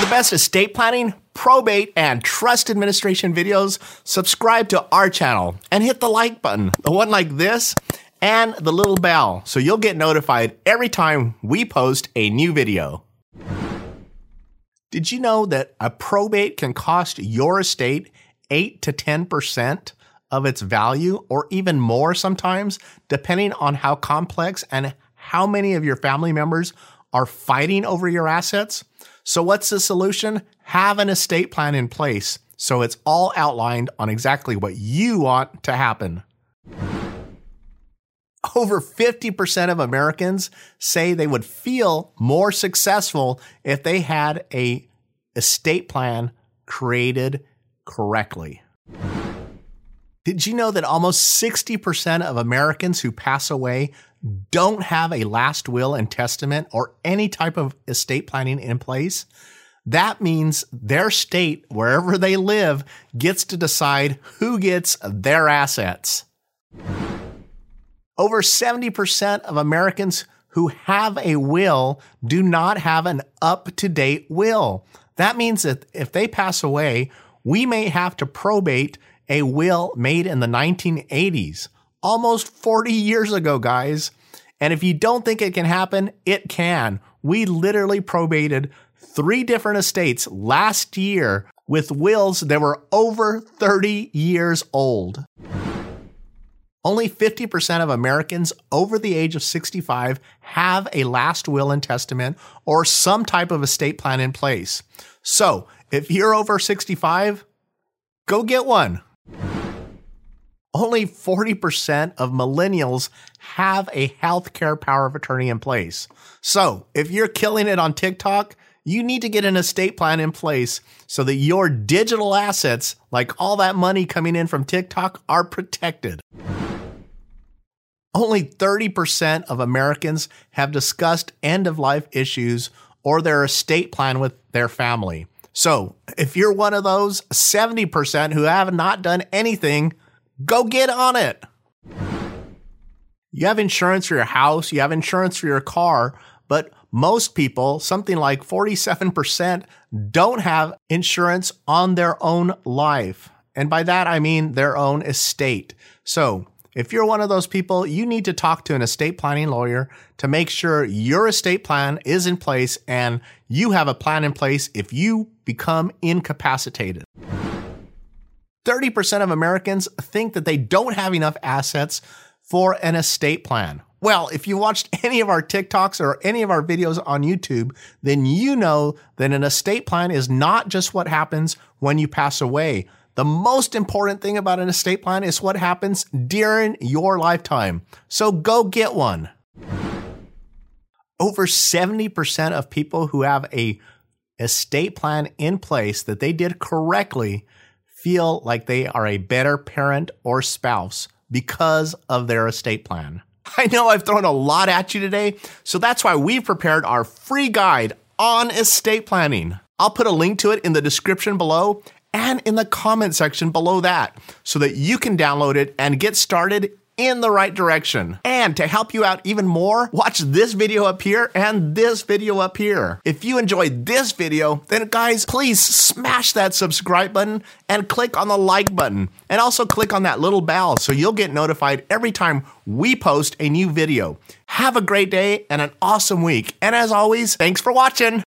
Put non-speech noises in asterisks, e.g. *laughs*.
For the best estate planning, probate, and trust administration videos, subscribe to our channel and hit the like button, the one like this, and the little bell so you'll get notified every time we post a new video. Did you know that a probate can cost your estate 8 to 10% of its value or even more sometimes, depending on how complex and how many of your family members are fighting over your assets? So, what's the solution? Have an estate plan in place so it's all outlined on exactly what you want to happen. Over 50% of Americans say they would feel more successful if they had a estate plan created correctly. Did you know that almost 60% of Americans who pass away don't have a last will and testament or any type of estate planning in place? That means their state, wherever they live, gets to decide who gets their assets. Over 70% of Americans who have a will do not have an up to date will. That means that if they pass away, we may have to probate a will made in the 1980s, almost 40 years ago, guys. And if you don't think it can happen, it can. We literally probated three different estates last year with wills that were over 30 years old. Only 50% of Americans over the age of 65 have a last will and testament or some type of estate plan in place. So, if you're over 65, go get one. Only 40% of millennials have a healthcare power of attorney in place. So, if you're killing it on TikTok, you need to get an estate plan in place so that your digital assets, like all that money coming in from TikTok, are protected. Only 30% of Americans have discussed end of life issues or their estate plan with their family. So, if you're one of those 70% who have not done anything, go get on it. You have insurance for your house, you have insurance for your car, but most people, something like 47%, don't have insurance on their own life. And by that, I mean their own estate. So, if you're one of those people, you need to talk to an estate planning lawyer to make sure your estate plan is in place and you have a plan in place if you become incapacitated. 30% of Americans think that they don't have enough assets for an estate plan. Well, if you watched *laughs* any of our TikToks or any of our videos on YouTube, then you know that an estate plan is not just what happens when you pass away. The most important thing about an estate plan is what happens during your lifetime. So go get one. Over 70% of people who have a estate plan in place that they did correctly feel like they are a better parent or spouse because of their estate plan. *laughs* I know I've thrown a lot at you today, so that's why we've prepared our free guide on estate planning. I'll put a link to it in the description below and in the comment section below that so that you can download it and get started in the right direction. And to help you out even more, watch this video up here and this video up here. If you enjoyed this video, then guys, please smash that subscribe button and click on the like button. And also click on that little bell so you'll get notified every time we post a new video. Have a great day and an awesome week. And as always, thanks for watching.